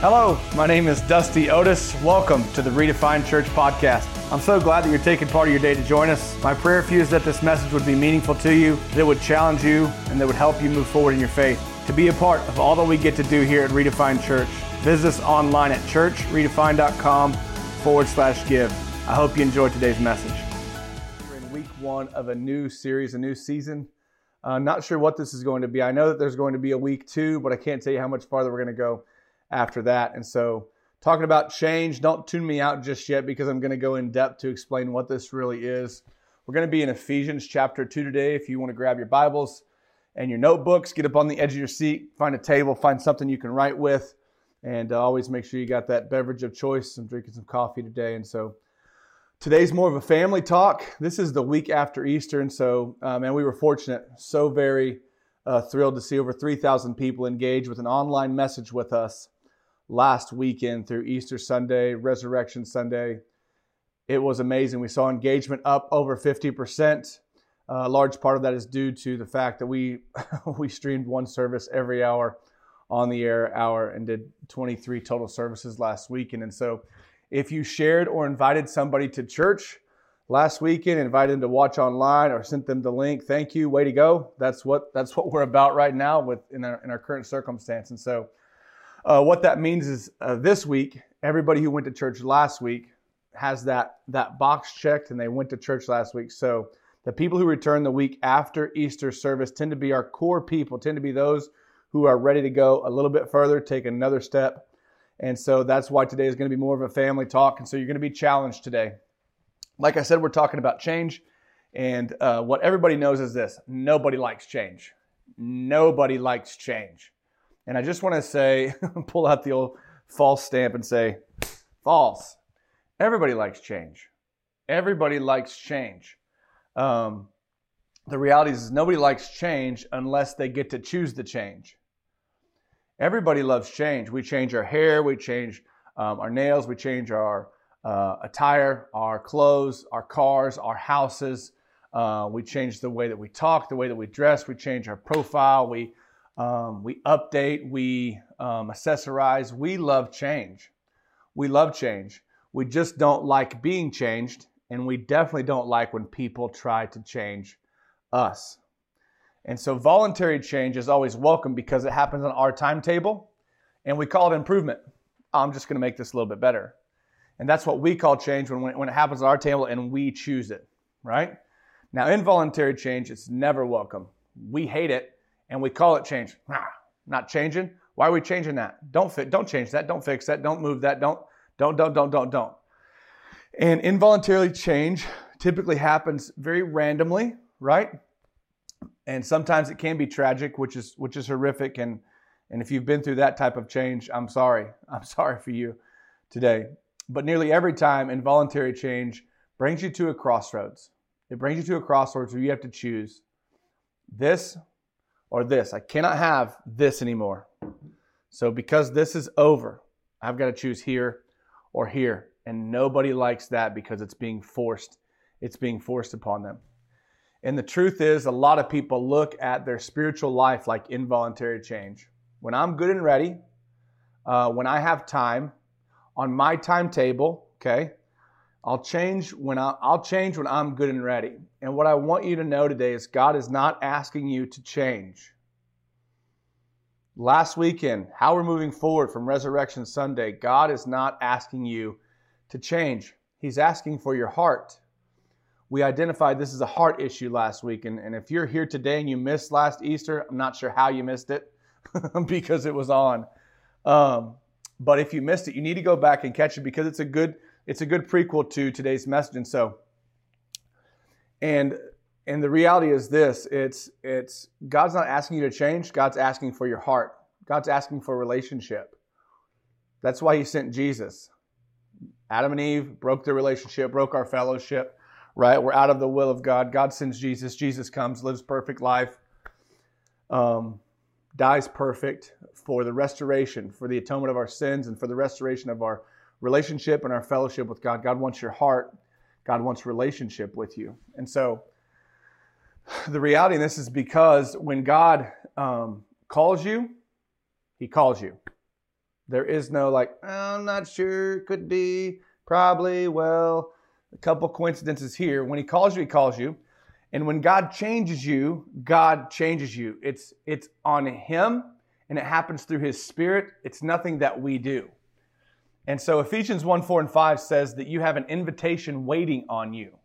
Hello, my name is Dusty Otis. Welcome to the Redefined Church podcast. I'm so glad that you're taking part of your day to join us. My prayer for you is that this message would be meaningful to you, that it would challenge you, and that would help you move forward in your faith. To be a part of all that we get to do here at Redefined Church, visit us online at churchredefined.com forward slash give. I hope you enjoyed today's message. We're in week one of a new series, a new season. Uh, not sure what this is going to be. I know that there's going to be a week two, but I can't tell you how much farther we're going to go after that. And so, talking about change, don't tune me out just yet because I'm going to go in depth to explain what this really is. We're going to be in Ephesians chapter 2 today. If you want to grab your Bibles and your notebooks, get up on the edge of your seat, find a table, find something you can write with, and uh, always make sure you got that beverage of choice. I'm drinking some coffee today. And so, Today's more of a family talk. This is the week after Easter, and so, uh, man, we were fortunate, so very uh, thrilled to see over 3,000 people engage with an online message with us last weekend through Easter Sunday, Resurrection Sunday. It was amazing. We saw engagement up over 50%. Uh, a large part of that is due to the fact that we we streamed one service every hour on the air hour and did 23 total services last weekend. And so, if you shared or invited somebody to church last weekend, invited them to watch online or sent them the link, thank you. Way to go. That's what that's what we're about right now with in our in our current circumstance. And so, uh, what that means is uh, this week, everybody who went to church last week has that, that box checked and they went to church last week. So the people who return the week after Easter service tend to be our core people, tend to be those who are ready to go a little bit further, take another step. And so that's why today is going to be more of a family talk. And so you're going to be challenged today. Like I said, we're talking about change. And uh, what everybody knows is this nobody likes change. Nobody likes change. And I just want to say, pull out the old false stamp and say, false. Everybody likes change. Everybody likes change. Um, the reality is, nobody likes change unless they get to choose the change. Everybody loves change. We change our hair, we change um, our nails, we change our uh, attire, our clothes, our cars, our houses. Uh, we change the way that we talk, the way that we dress. We change our profile. We um, we update, we um, accessorize. We love change. We love change. We just don't like being changed, and we definitely don't like when people try to change us. And so, voluntary change is always welcome because it happens on our timetable, and we call it improvement. I'm just going to make this a little bit better. And that's what we call change when, when it happens on our table and we choose it, right? Now, involuntary change, it's never welcome. We hate it and we call it change. Ah, not changing. Why are we changing that? Don't fit, don't change that. Don't fix that. Don't move that. Don't, don't, don't, don't, don't, don't. And involuntarily change typically happens very randomly, right? And sometimes it can be tragic, which is which is horrific. And and if you've been through that type of change, I'm sorry. I'm sorry for you today. But nearly every time involuntary change brings you to a crossroads. It brings you to a crossroads where you have to choose this or this. I cannot have this anymore. So because this is over, I've got to choose here or here. And nobody likes that because it's being forced. It's being forced upon them. And the truth is, a lot of people look at their spiritual life like involuntary change. When I'm good and ready, uh, when I have time, on my timetable, okay, I'll change when I, I'll change when I'm good and ready. And what I want you to know today is God is not asking you to change. Last weekend, how we're moving forward from Resurrection Sunday, God is not asking you to change. He's asking for your heart. We identified this as a heart issue last week. And, and if you're here today and you missed last Easter, I'm not sure how you missed it because it was on. Um, but if you missed it, you need to go back and catch it because it's a good it's a good prequel to today's message. And so, and and the reality is this: it's it's God's not asking you to change. God's asking for your heart. God's asking for a relationship. That's why He sent Jesus. Adam and Eve broke their relationship, broke our fellowship. Right? We're out of the will of God. God sends Jesus. Jesus comes, lives perfect life, um, dies perfect for the restoration, for the atonement of our sins, and for the restoration of our relationship and our fellowship with God. God wants your heart. God wants relationship with you. And so the reality in this is because when God um, calls you, He calls you. There is no like, I'm not sure, could be, probably, well, a couple coincidences here. When he calls you, he calls you. And when God changes you, God changes you. It's it's on him and it happens through his spirit. It's nothing that we do. And so Ephesians 1, 4, and 5 says that you have an invitation waiting on you.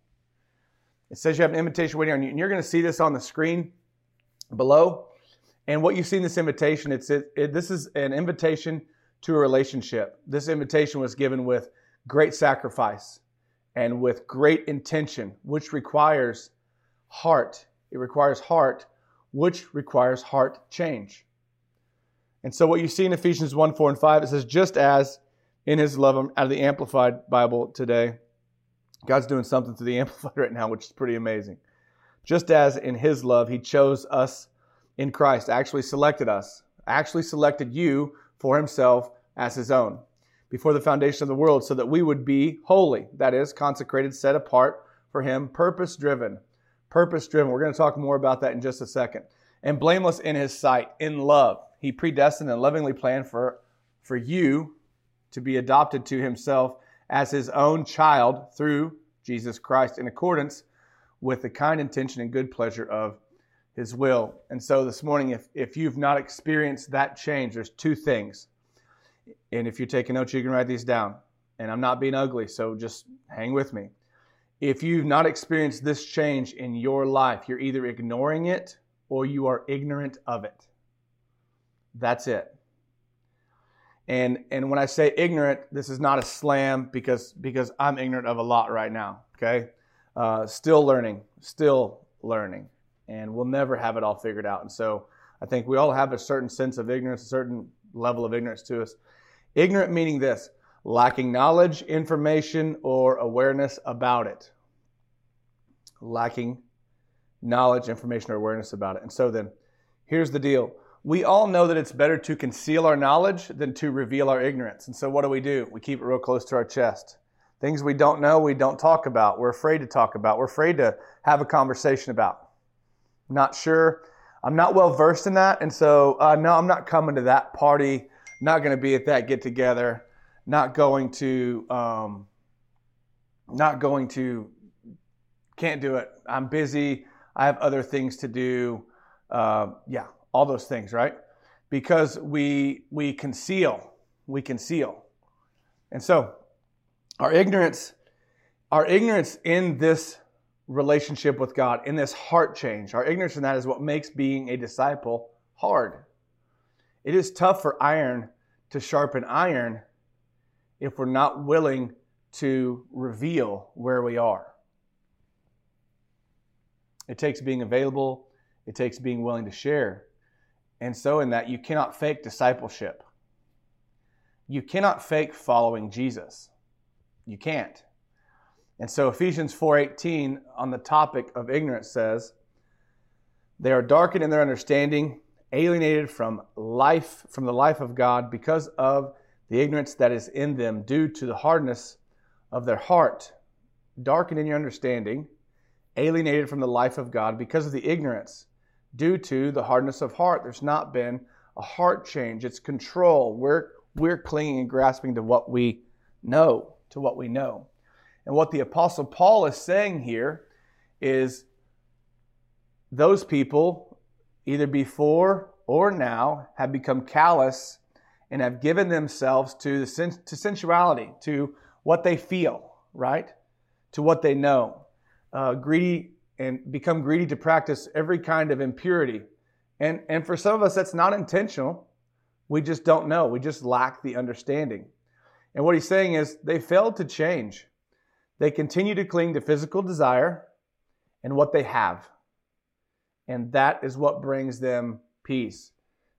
It says you have an invitation waiting on you. And you're going to see this on the screen below. And what you see in this invitation, it's it, it, this is an invitation to a relationship. This invitation was given with great sacrifice and with great intention, which requires heart. It requires heart, which requires heart change. And so what you see in Ephesians 1, 4, and 5, it says, just as in his love, um, out of the Amplified Bible today, God's doing something to the Amplified right now, which is pretty amazing. Just as in his love, he chose us in Christ, actually selected us, actually selected you for himself as his own before the foundation of the world so that we would be holy, that is, consecrated, set apart for him, purpose driven. Purpose driven. We're going to talk more about that in just a second. And blameless in his sight, in love. He predestined and lovingly planned for, for you to be adopted to himself as his own child through Jesus Christ in accordance with the kind intention and good pleasure of his will. And so this morning, if, if you've not experienced that change, there's two things. And if you're taking notes, you can write these down. And I'm not being ugly, so just hang with me. If you've not experienced this change in your life, you're either ignoring it or you are ignorant of it. That's it. And and when I say ignorant, this is not a slam because because I'm ignorant of a lot right now. Okay, uh, still learning, still learning and we'll never have it all figured out. And so I think we all have a certain sense of ignorance, a certain level of ignorance to us. Ignorant meaning this lacking knowledge, information, or awareness about it. Lacking knowledge, information, or awareness about it. And so then, here's the deal. We all know that it's better to conceal our knowledge than to reveal our ignorance. And so, what do we do? We keep it real close to our chest. Things we don't know, we don't talk about. We're afraid to talk about. We're afraid to have a conversation about. Not sure. I'm not well versed in that. And so, uh, no, I'm not coming to that party. Not going to be at that get together. Not going to, um, not going to, can't do it. I'm busy. I have other things to do. Uh, yeah, all those things, right? Because we we conceal, we conceal, and so our ignorance, our ignorance in this relationship with God, in this heart change. Our ignorance in that is what makes being a disciple hard. It is tough for iron to sharpen iron if we're not willing to reveal where we are. It takes being available, it takes being willing to share. And so, in that, you cannot fake discipleship. You cannot fake following Jesus. You can't. And so Ephesians 4:18 on the topic of ignorance says, "They are darkened in their understanding, alienated from life from the life of God because of the ignorance that is in them due to the hardness of their heart. Darkened in your understanding, alienated from the life of God because of the ignorance due to the hardness of heart. There's not been a heart change. It's control. We're we're clinging and grasping to what we know, to what we know. And what the Apostle Paul is saying here is those people, either before or now, have become callous and have given themselves to, the to sensuality, to what they feel, right? To what they know. Uh, greedy and become greedy to practice every kind of impurity. And, and for some of us, that's not intentional. We just don't know. We just lack the understanding. And what he's saying is they failed to change. They continue to cling to physical desire and what they have. And that is what brings them peace.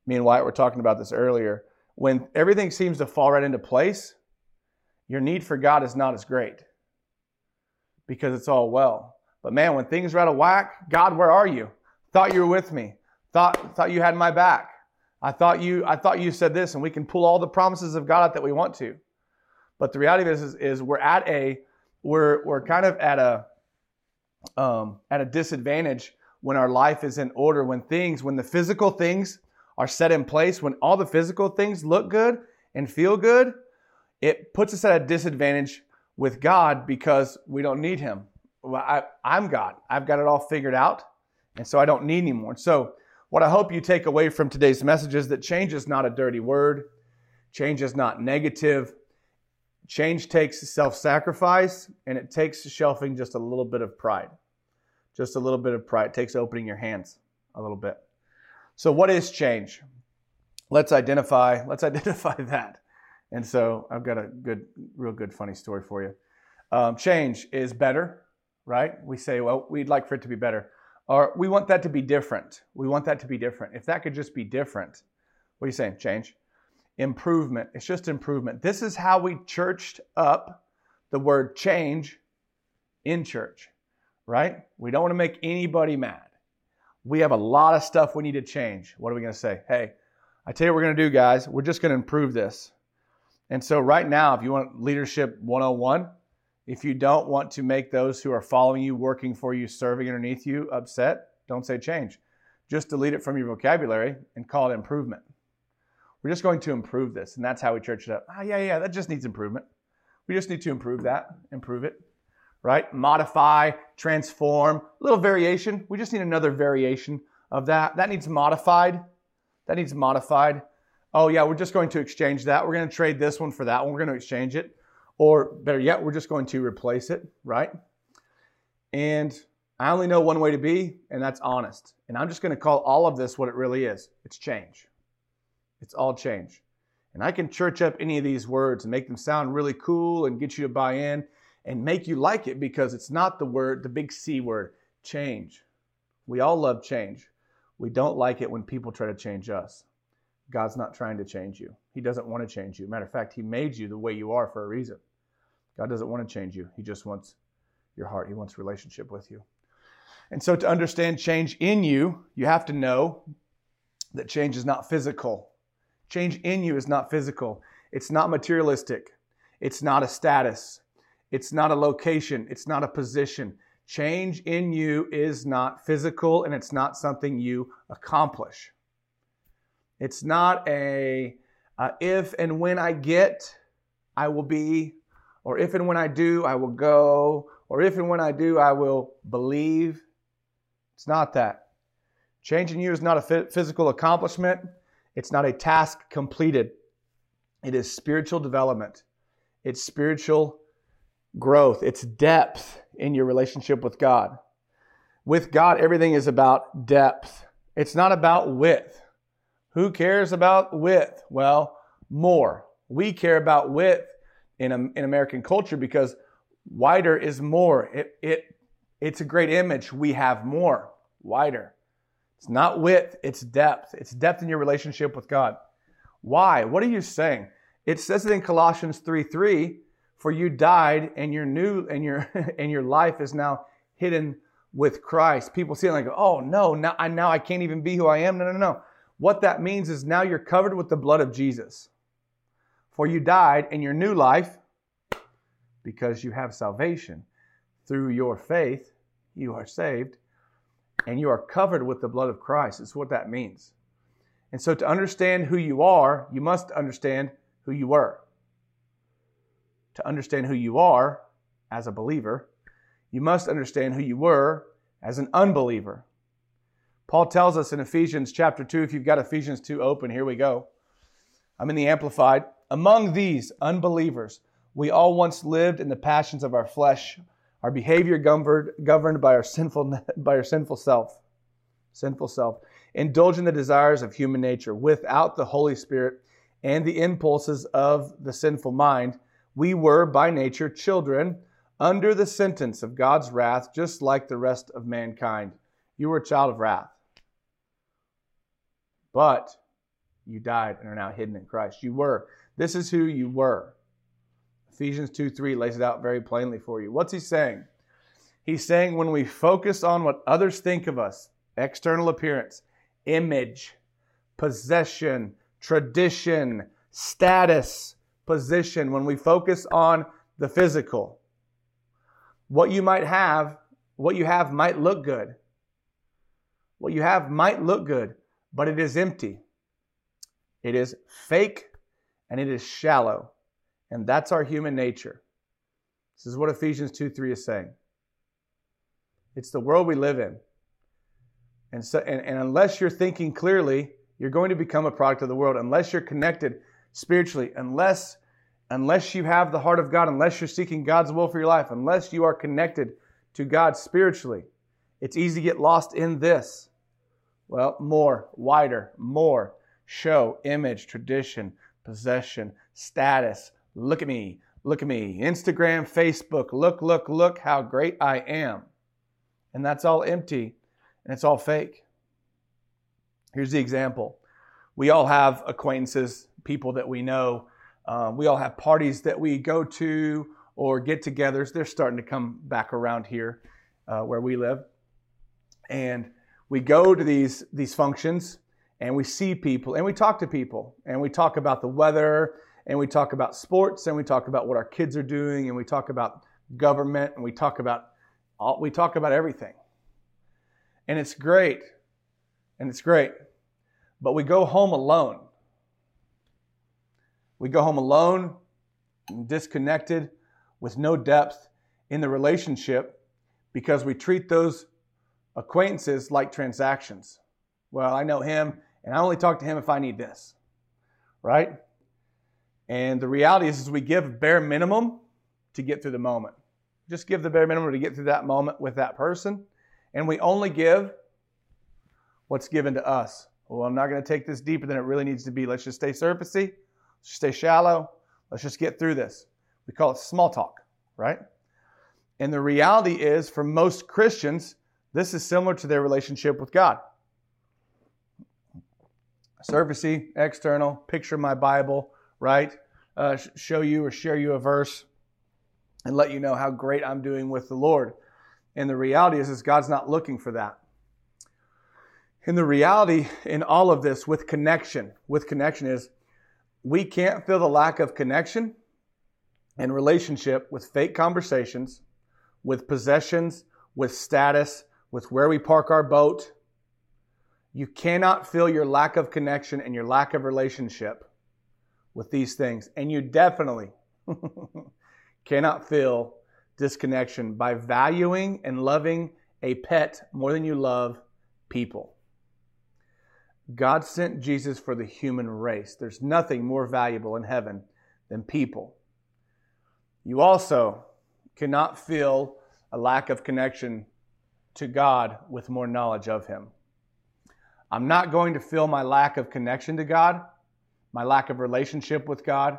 Me and Wyatt were talking about this earlier. When everything seems to fall right into place, your need for God is not as great because it's all well. But man, when things are out of whack, God, where are you? Thought you were with me. Thought thought you had my back. I thought you I thought you said this, and we can pull all the promises of God out that we want to. But the reality is, is, is we're at a we're we're kind of at a um, at a disadvantage when our life is in order, when things, when the physical things are set in place, when all the physical things look good, and feel good, it puts us at a disadvantage with God because we don't need Him. Well, I, I'm God. I've got it all figured out, and so I don't need anymore. So, what I hope you take away from today's message is that change is not a dirty word, change is not negative. Change takes self sacrifice and it takes shelving just a little bit of pride. Just a little bit of pride. It takes opening your hands a little bit. So, what is change? Let's identify. Let's identify that. And so, I've got a good, real good, funny story for you. Um, change is better, right? We say, well, we'd like for it to be better, or we want that to be different. We want that to be different. If that could just be different, what are you saying? Change, improvement. It's just improvement. This is how we churched up the word change in church, right? We don't want to make anybody mad we have a lot of stuff we need to change. What are we going to say? Hey, I tell you what we're going to do, guys. We're just going to improve this. And so, right now, if you want leadership 101, if you don't want to make those who are following you, working for you, serving underneath you upset, don't say change. Just delete it from your vocabulary and call it improvement. We're just going to improve this. And that's how we church it up. Ah, yeah, yeah, that just needs improvement. We just need to improve that, improve it right? Modify, transform, a little variation. We just need another variation of that. That needs modified. That needs modified. Oh, yeah, we're just going to exchange that. We're going to trade this one for that one. We're going to exchange it. Or better yet, we're just going to replace it, right? And I only know one way to be, and that's honest. And I'm just going to call all of this what it really is it's change. It's all change. And I can church up any of these words and make them sound really cool and get you to buy in and make you like it because it's not the word, the big C word, change. We all love change. We don't like it when people try to change us. God's not trying to change you. He doesn't want to change you. Matter of fact, He made you the way you are for a reason. God doesn't want to change you. He just wants your heart. He wants relationship with you. And so to understand change in you, you have to know that change is not physical. Change in you is not physical. It's not materialistic. It's not a status. It's not a location, it's not a position. Change in you is not physical and it's not something you accomplish. It's not a uh, if and when I get, I will be, or if and when I do, I will go, or if and when I do, I will believe. It's not that. Changing you is not a physical accomplishment, it's not a task completed. It is spiritual development, it's spiritual growth, it's depth in your relationship with God. With God, everything is about depth, it's not about width. Who cares about width? Well, more. We care about width in, in American culture because wider is more. It, it, it's a great image. We have more, wider. It's not width, it's depth. It's depth in your relationship with God. Why? What are you saying? It says it in Colossians 3 3 for you died and your new and your and your life is now hidden with Christ. People see it like, oh no, now I now I can't even be who I am. No, no, no. What that means is now you're covered with the blood of Jesus. For you died and your new life, because you have salvation through your faith, you are saved, and you are covered with the blood of Christ. Is what that means. And so to understand who you are, you must understand who you were to understand who you are as a believer, you must understand who you were as an unbeliever. Paul tells us in Ephesians chapter 2, if you've got Ephesians 2 open, here we go. I'm in the Amplified. Among these unbelievers, we all once lived in the passions of our flesh, our behavior governed, governed by, our sinful, by our sinful self. Sinful self. Indulging the desires of human nature without the Holy Spirit and the impulses of the sinful mind we were by nature children under the sentence of God's wrath, just like the rest of mankind. You were a child of wrath. But you died and are now hidden in Christ. You were. This is who you were. Ephesians 2 3 lays it out very plainly for you. What's he saying? He's saying when we focus on what others think of us, external appearance, image, possession, tradition, status, position when we focus on the physical. What you might have, what you have might look good. What you have might look good, but it is empty. It is fake and it is shallow. And that's our human nature. This is what Ephesians 2 3 is saying. It's the world we live in. And, so, and, and unless you're thinking clearly, you're going to become a product of the world. Unless you're connected spiritually, unless, unless you have the heart of God, unless you're seeking God's will for your life, unless you are connected to God spiritually, it's easy to get lost in this. Well, more, wider, more, show, image, tradition, possession, status. Look at me, look at me. Instagram, Facebook, look, look, look how great I am. And that's all empty and it's all fake. Here's the example we all have acquaintances, people that we know. Um, we all have parties that we go to or get togethers. They're starting to come back around here uh, where we live. And we go to these, these functions and we see people and we talk to people and we talk about the weather and we talk about sports and we talk about what our kids are doing and we talk about government and we talk about all, we talk about everything. And it's great. And it's great. But we go home alone. We go home alone, disconnected, with no depth in the relationship because we treat those acquaintances like transactions. Well, I know him and I only talk to him if I need this. Right? And the reality is, is we give bare minimum to get through the moment. Just give the bare minimum to get through that moment with that person. And we only give what's given to us. Well, I'm not going to take this deeper than it really needs to be. Let's just stay surfacey. Let's stay shallow. Let's just get through this. We call it small talk, right? And the reality is, for most Christians, this is similar to their relationship with God. Surfacey, external, picture my Bible, right? Uh, show you or share you a verse and let you know how great I'm doing with the Lord. And the reality is, is God's not looking for that. And the reality in all of this with connection, with connection is we can't feel the lack of connection and relationship with fake conversations, with possessions, with status, with where we park our boat. You cannot feel your lack of connection and your lack of relationship with these things. And you definitely cannot feel disconnection by valuing and loving a pet more than you love people. God sent Jesus for the human race. There's nothing more valuable in heaven than people. You also cannot feel a lack of connection to God with more knowledge of Him. I'm not going to fill my lack of connection to God, my lack of relationship with God,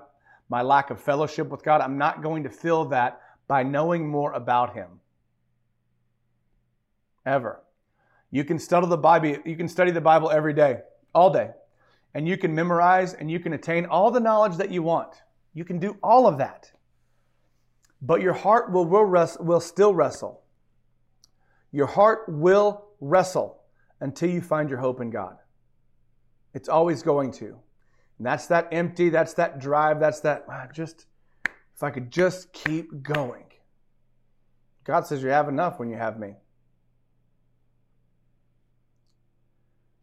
my lack of fellowship with God. I'm not going to fill that by knowing more about Him. Ever. You can study the Bible, you can study the Bible every day, all day. And you can memorize and you can attain all the knowledge that you want. You can do all of that. But your heart will, will, rest, will still wrestle. Your heart will wrestle until you find your hope in God. It's always going to. And that's that empty, that's that drive, that's that ah, just if I could just keep going. God says you have enough when you have me.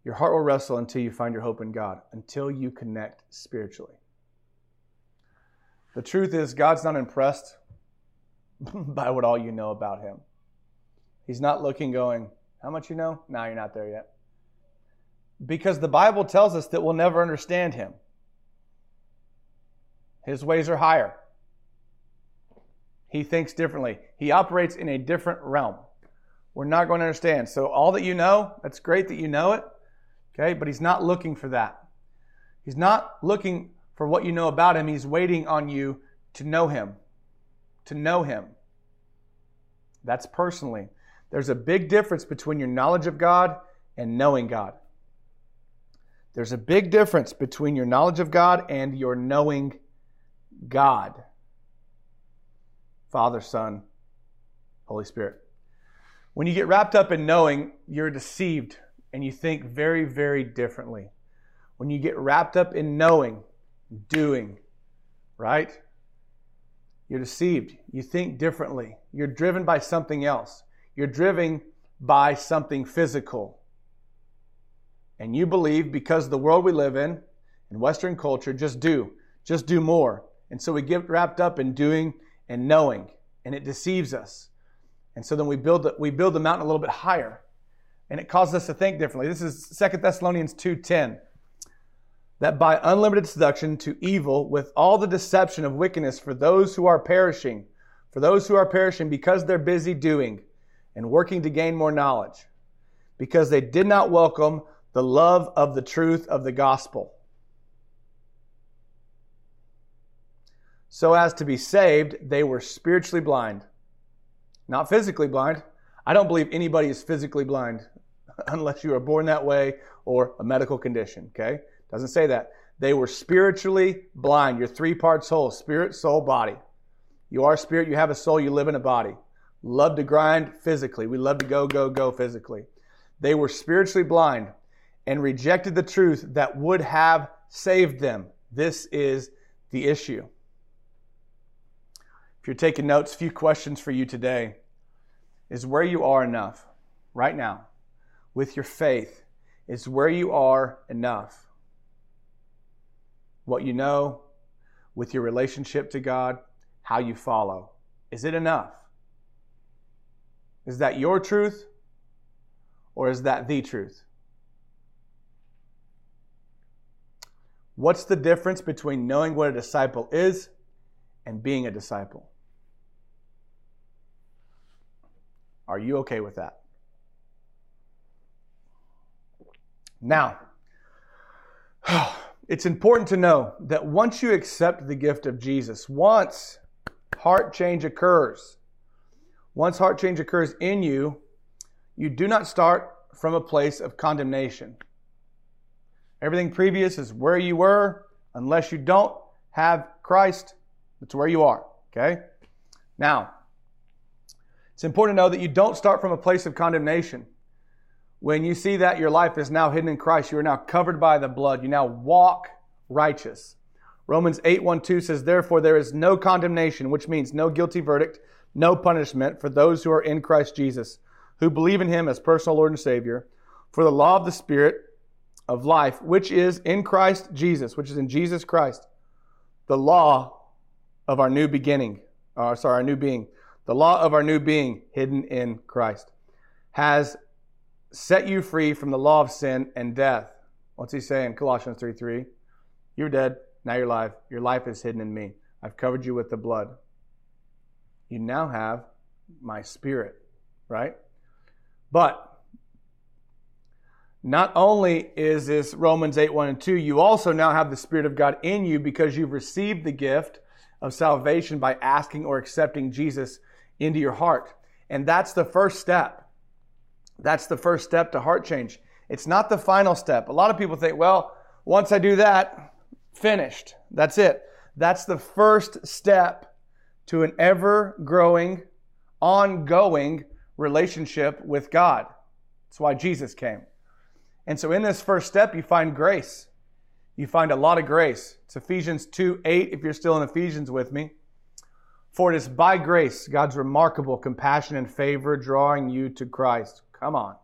Your heart will wrestle until you find your hope in God, until you connect spiritually. The truth is, God's not impressed by what all you know about Him. He's not looking, going, How much you know? Now you're not there yet. Because the Bible tells us that we'll never understand Him. His ways are higher. He thinks differently. He operates in a different realm. We're not going to understand. So, all that you know, that's great that you know it, okay? But He's not looking for that. He's not looking for what you know about Him. He's waiting on you to know Him. To know Him. That's personally. There's a big difference between your knowledge of God and knowing God. There's a big difference between your knowledge of God and your knowing God. Father, Son, Holy Spirit. When you get wrapped up in knowing, you're deceived and you think very, very differently. When you get wrapped up in knowing, doing, right? You're deceived. You think differently. You're driven by something else. You're driven by something physical. And you believe because the world we live in, in Western culture, just do. just do more. And so we get wrapped up in doing and knowing, and it deceives us. And so then we build the, we build the mountain a little bit higher, and it causes us to think differently. This is Second Thessalonians 2:10. That by unlimited seduction to evil with all the deception of wickedness for those who are perishing, for those who are perishing because they're busy doing and working to gain more knowledge, because they did not welcome the love of the truth of the gospel. So as to be saved, they were spiritually blind, not physically blind. I don't believe anybody is physically blind unless you are born that way or a medical condition, okay? Doesn't say that. They were spiritually blind. You're three parts whole spirit, soul, body. You are spirit, you have a soul, you live in a body. Love to grind physically. We love to go, go, go physically. They were spiritually blind and rejected the truth that would have saved them. This is the issue. If you're taking notes, a few questions for you today is where you are enough right now with your faith is where you are enough. What you know with your relationship to God, how you follow. Is it enough? Is that your truth or is that the truth? What's the difference between knowing what a disciple is and being a disciple? Are you okay with that? Now, it's important to know that once you accept the gift of Jesus, once heart change occurs, once heart change occurs in you, you do not start from a place of condemnation. Everything previous is where you were. Unless you don't have Christ, that's where you are. Okay? Now, it's important to know that you don't start from a place of condemnation. When you see that your life is now hidden in Christ, you are now covered by the blood. You now walk righteous. Romans 8 1 2 says, Therefore, there is no condemnation, which means no guilty verdict, no punishment for those who are in Christ Jesus, who believe in him as personal Lord and Savior. For the law of the Spirit of life, which is in Christ Jesus, which is in Jesus Christ, the law of our new beginning, uh, sorry, our new being, the law of our new being hidden in Christ, has set you free from the law of sin and death. What's he saying? Colossians 3 3. You're dead, now you're alive. Your life is hidden in me. I've covered you with the blood. You now have my spirit, right? But not only is this Romans 8 1 and 2, you also now have the Spirit of God in you because you've received the gift of salvation by asking or accepting Jesus into your heart. And that's the first step. That's the first step to heart change. It's not the final step. A lot of people think, well, once I do that, finished. That's it. That's the first step to an ever growing, ongoing relationship with God. That's why Jesus came. And so in this first step, you find grace. You find a lot of grace. It's Ephesians 2 8, if you're still in Ephesians with me. For it is by grace, God's remarkable compassion and favor drawing you to Christ. Come on.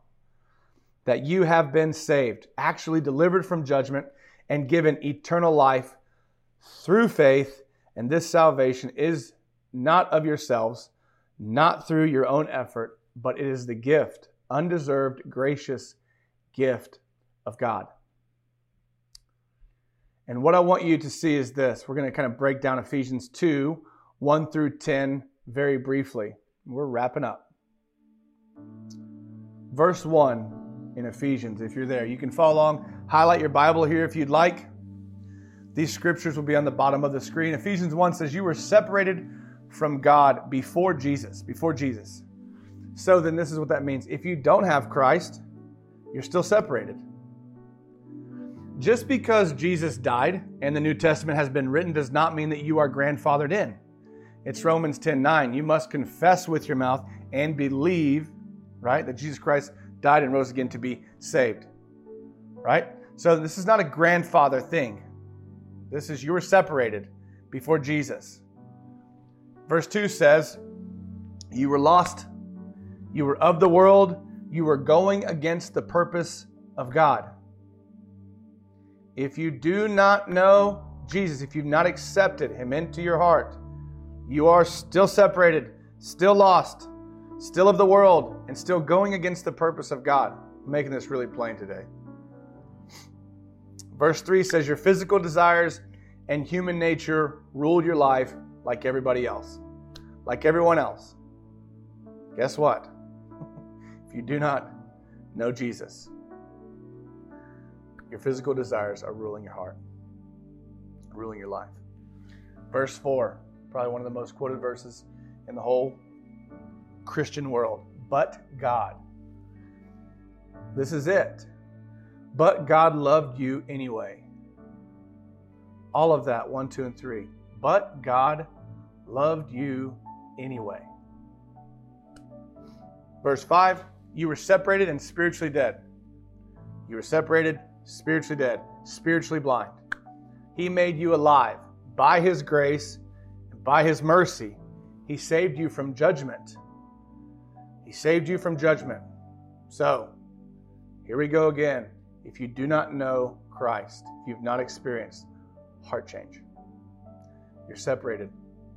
That you have been saved, actually delivered from judgment, and given eternal life through faith. And this salvation is not of yourselves, not through your own effort, but it is the gift, undeserved, gracious gift of God. And what I want you to see is this. We're going to kind of break down Ephesians 2, 1 through 10 very briefly. We're wrapping up. Verse 1 in Ephesians, if you're there, you can follow along. Highlight your Bible here if you'd like. These scriptures will be on the bottom of the screen. Ephesians 1 says, You were separated from God before Jesus, before Jesus. So then, this is what that means. If you don't have Christ, you're still separated. Just because Jesus died and the New Testament has been written does not mean that you are grandfathered in. It's Romans 10 9. You must confess with your mouth and believe, right, that Jesus Christ died and rose again to be saved. Right? So this is not a grandfather thing. This is you were separated before Jesus. Verse 2 says, You were lost. You were of the world you were going against the purpose of God. If you do not know Jesus, if you've not accepted him into your heart, you are still separated, still lost, still of the world, and still going against the purpose of God. I'm making this really plain today. Verse 3 says, Your physical desires and human nature ruled your life like everybody else, like everyone else. Guess what? if you do not know Jesus, your physical desires are ruling your heart, ruling your life. Verse 4, probably one of the most quoted verses in the whole Christian world. But God. This is it. But God loved you anyway. All of that, one, two, and three. But God loved you anyway. Verse 5 You were separated and spiritually dead. You were separated, spiritually dead, spiritually blind. He made you alive by His grace and by His mercy. He saved you from judgment. He saved you from judgment. So, here we go again. If you do not know Christ, if you've not experienced heart change, you're separated,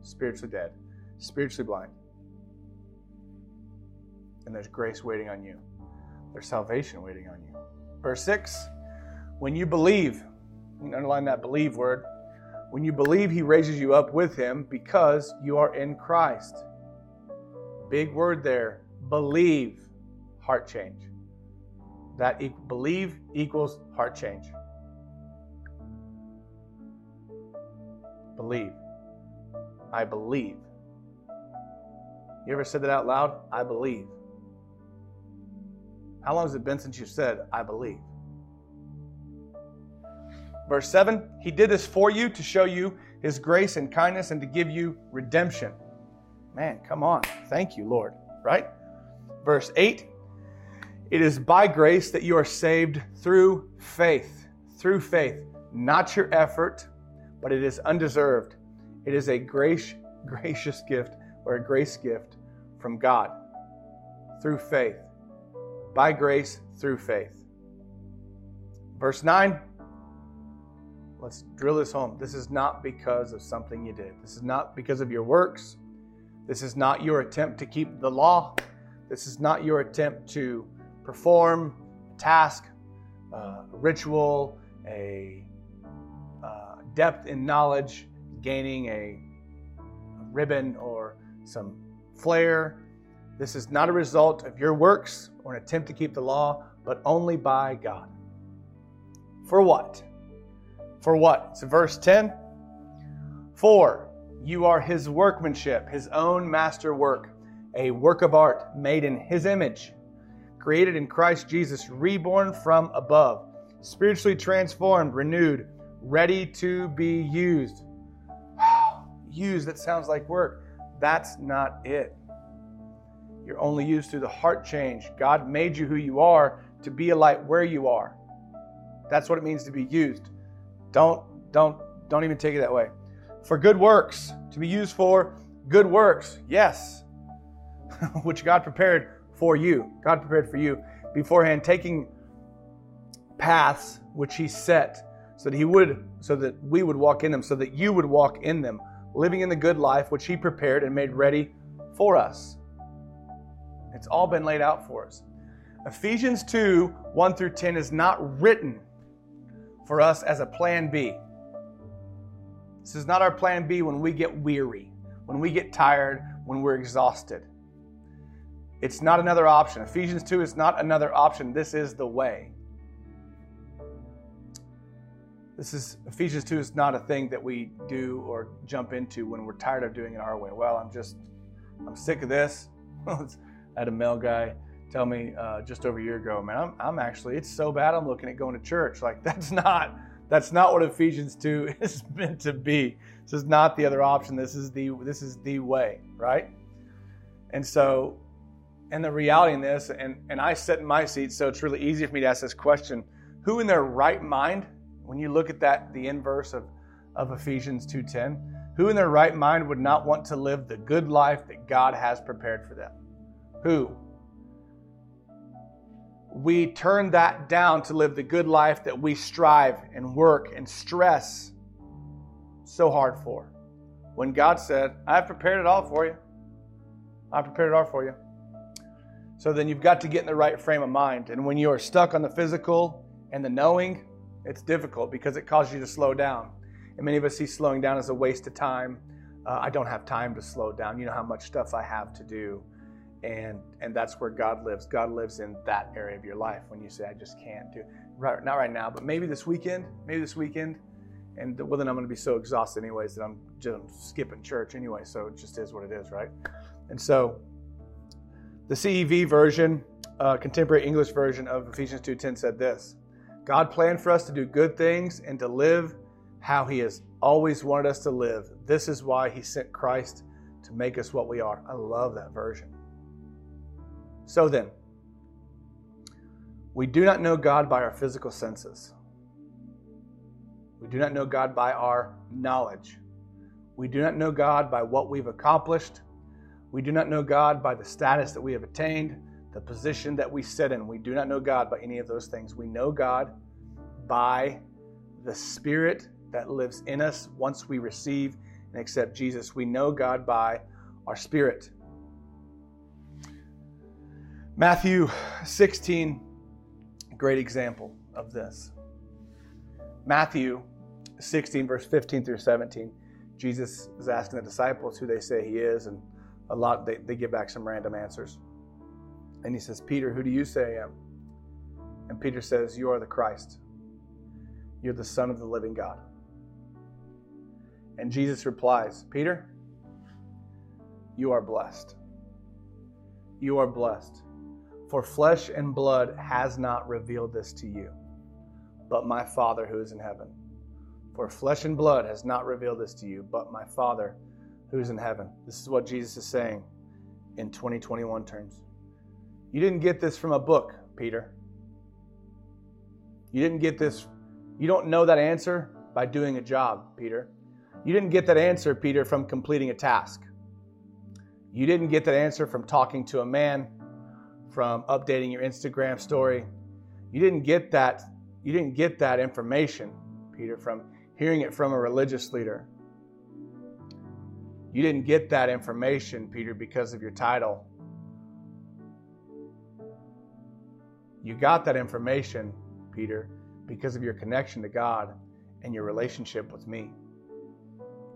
spiritually dead, spiritually blind. And there's grace waiting on you, there's salvation waiting on you. Verse 6 When you believe, you underline that believe word. When you believe, he raises you up with him because you are in Christ. Big word there. Believe, heart change. That e- believe equals heart change. Believe. I believe. You ever said that out loud? I believe. How long has it been since you said, I believe? Verse 7 He did this for you to show you His grace and kindness and to give you redemption. Man, come on. Thank you, Lord. Right? Verse 8 It is by grace that you are saved through faith. Through faith. Not your effort, but it is undeserved. It is a grace, gracious gift or a grace gift from God through faith. By grace through faith. Verse 9 Let's drill this home. This is not because of something you did. This is not because of your works. This is not your attempt to keep the law. This is not your attempt to perform a task, a ritual, a uh, depth in knowledge, gaining a, ribbon or some flair. This is not a result of your works or an attempt to keep the law, but only by God. For what? For what? It's verse 10. For you are his workmanship, his own master work, a work of art made in his image, created in Christ Jesus, reborn from above, spiritually transformed, renewed, ready to be used. Used, that sounds like work. That's not it. You're only used through the heart change. God made you who you are to be a light where you are. That's what it means to be used. Don't don't don't even take it that way. For good works, to be used for good works. Yes. Which God prepared for you. God prepared for you beforehand taking paths which he set so that he would so that we would walk in them so that you would walk in them living in the good life which he prepared and made ready for us it's all been laid out for us ephesians 2 1 through 10 is not written for us as a plan B. This is not our plan B when we get weary, when we get tired, when we're exhausted. It's not another option. Ephesians 2 is not another option. This is the way. This is Ephesians 2 is not a thing that we do or jump into when we're tired of doing it our way. Well, I'm just I'm sick of this. I had a mail guy tell me uh, just over a year ago, man, I'm, I'm actually, it's so bad I'm looking at going to church. Like that's not, that's not what Ephesians 2 is meant to be. This is not the other option. This is the, this is the way, right? And so, and the reality in this, and, and I sit in my seat, so it's really easy for me to ask this question. Who in their right mind, when you look at that, the inverse of, of Ephesians 2.10, who in their right mind would not want to live the good life that God has prepared for them? Who? we turn that down to live the good life that we strive and work and stress so hard for? When God said, I've prepared it all for you. I prepared it all for you. So then you've got to get in the right frame of mind. And when you are stuck on the physical and the knowing, it's difficult because it causes you to slow down. And many of us see slowing down as a waste of time. Uh, I don't have time to slow down. You know how much stuff I have to do. And, and that's where God lives. God lives in that area of your life when you say, I just can't do right not right now, but maybe this weekend, maybe this weekend. And well, then I'm going to be so exhausted, anyways, that I'm just skipping church anyway. So it just is what it is, right? And so the CEV version, uh, contemporary English version of Ephesians 2:10 said this: God planned for us to do good things and to live how He has always wanted us to live. This is why He sent Christ to make us what we are. I love that version. So then, we do not know God by our physical senses. We do not know God by our knowledge. We do not know God by what we've accomplished. We do not know God by the status that we have attained, the position that we sit in. We do not know God by any of those things. We know God by the Spirit that lives in us once we receive and accept Jesus. We know God by our Spirit. Matthew 16, great example of this. Matthew 16, verse 15 through 17, Jesus is asking the disciples who they say he is, and a lot they, they give back some random answers. And he says, Peter, who do you say I am? And Peter says, You are the Christ. You're the Son of the living God. And Jesus replies, Peter, you are blessed. You are blessed. For flesh and blood has not revealed this to you, but my Father who is in heaven. For flesh and blood has not revealed this to you, but my Father who's in heaven. This is what Jesus is saying in 2021 terms. You didn't get this from a book, Peter. You didn't get this, you don't know that answer by doing a job, Peter. You didn't get that answer, Peter, from completing a task. You didn't get that answer from talking to a man, from updating your Instagram story. You didn't get that you didn't get that information, Peter, from hearing it from a religious leader. You didn't get that information, Peter, because of your title. You got that information, Peter, because of your connection to God and your relationship with me.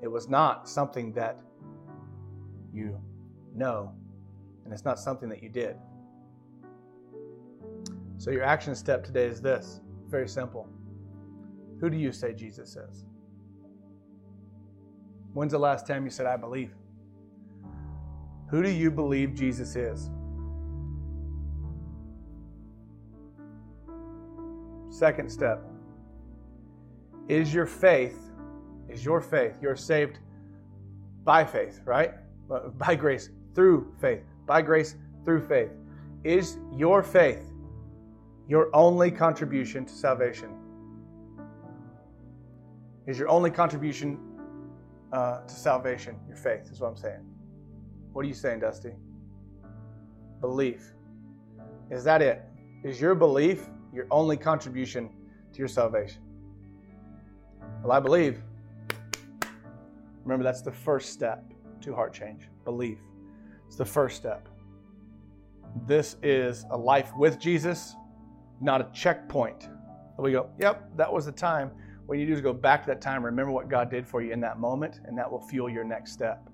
It was not something that you know, and it's not something that you did. So, your action step today is this very simple. Who do you say Jesus is? When's the last time you said, I believe? Who do you believe Jesus is? Second step is your faith, is your faith. You're saved by faith, right? By grace, through faith. By grace, through faith. Is your faith your only contribution to salvation? Is your only contribution uh, to salvation, your faith, is what I'm saying. What are you saying, Dusty? Belief. Is that it? Is your belief your only contribution to your salvation? Well, I believe. Remember, that's the first step to heart change. Belief. It's the first step. This is a life with Jesus, not a checkpoint. We go, yep, that was the time. What you do is go back to that time, remember what God did for you in that moment, and that will fuel your next step.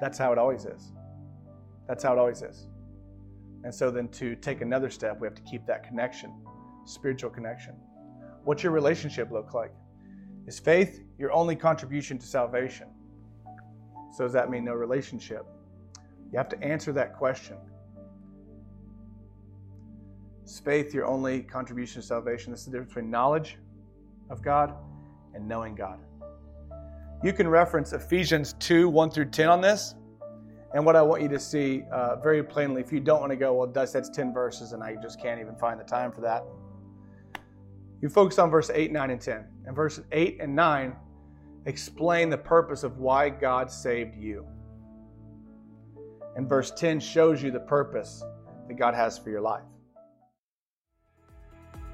That's how it always is. That's how it always is. And so then to take another step, we have to keep that connection, spiritual connection. What's your relationship look like? Is faith your only contribution to salvation? So does that mean no relationship? You have to answer that question. Is faith your only contribution to salvation? This is the difference between knowledge of God and knowing God. You can reference Ephesians 2 1 through 10 on this. And what I want you to see uh, very plainly, if you don't want to go, well, that's 10 verses and I just can't even find the time for that. You focus on verse 8, 9, and 10. And verses 8 and 9 explain the purpose of why God saved you. And verse 10 shows you the purpose that God has for your life.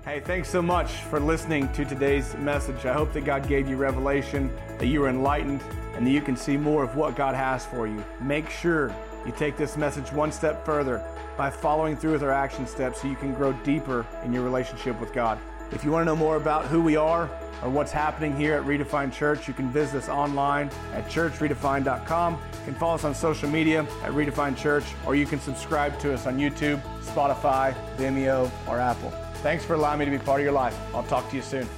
Hey, thanks so much for listening to today's message. I hope that God gave you revelation, that you were enlightened, and that you can see more of what God has for you. Make sure you take this message one step further by following through with our action steps so you can grow deeper in your relationship with God. If you want to know more about who we are or what's happening here at Redefined Church, you can visit us online at churchredefined.com. You can follow us on social media at Redefined Church, or you can subscribe to us on YouTube, Spotify, Vimeo, or Apple. Thanks for allowing me to be part of your life. I'll talk to you soon.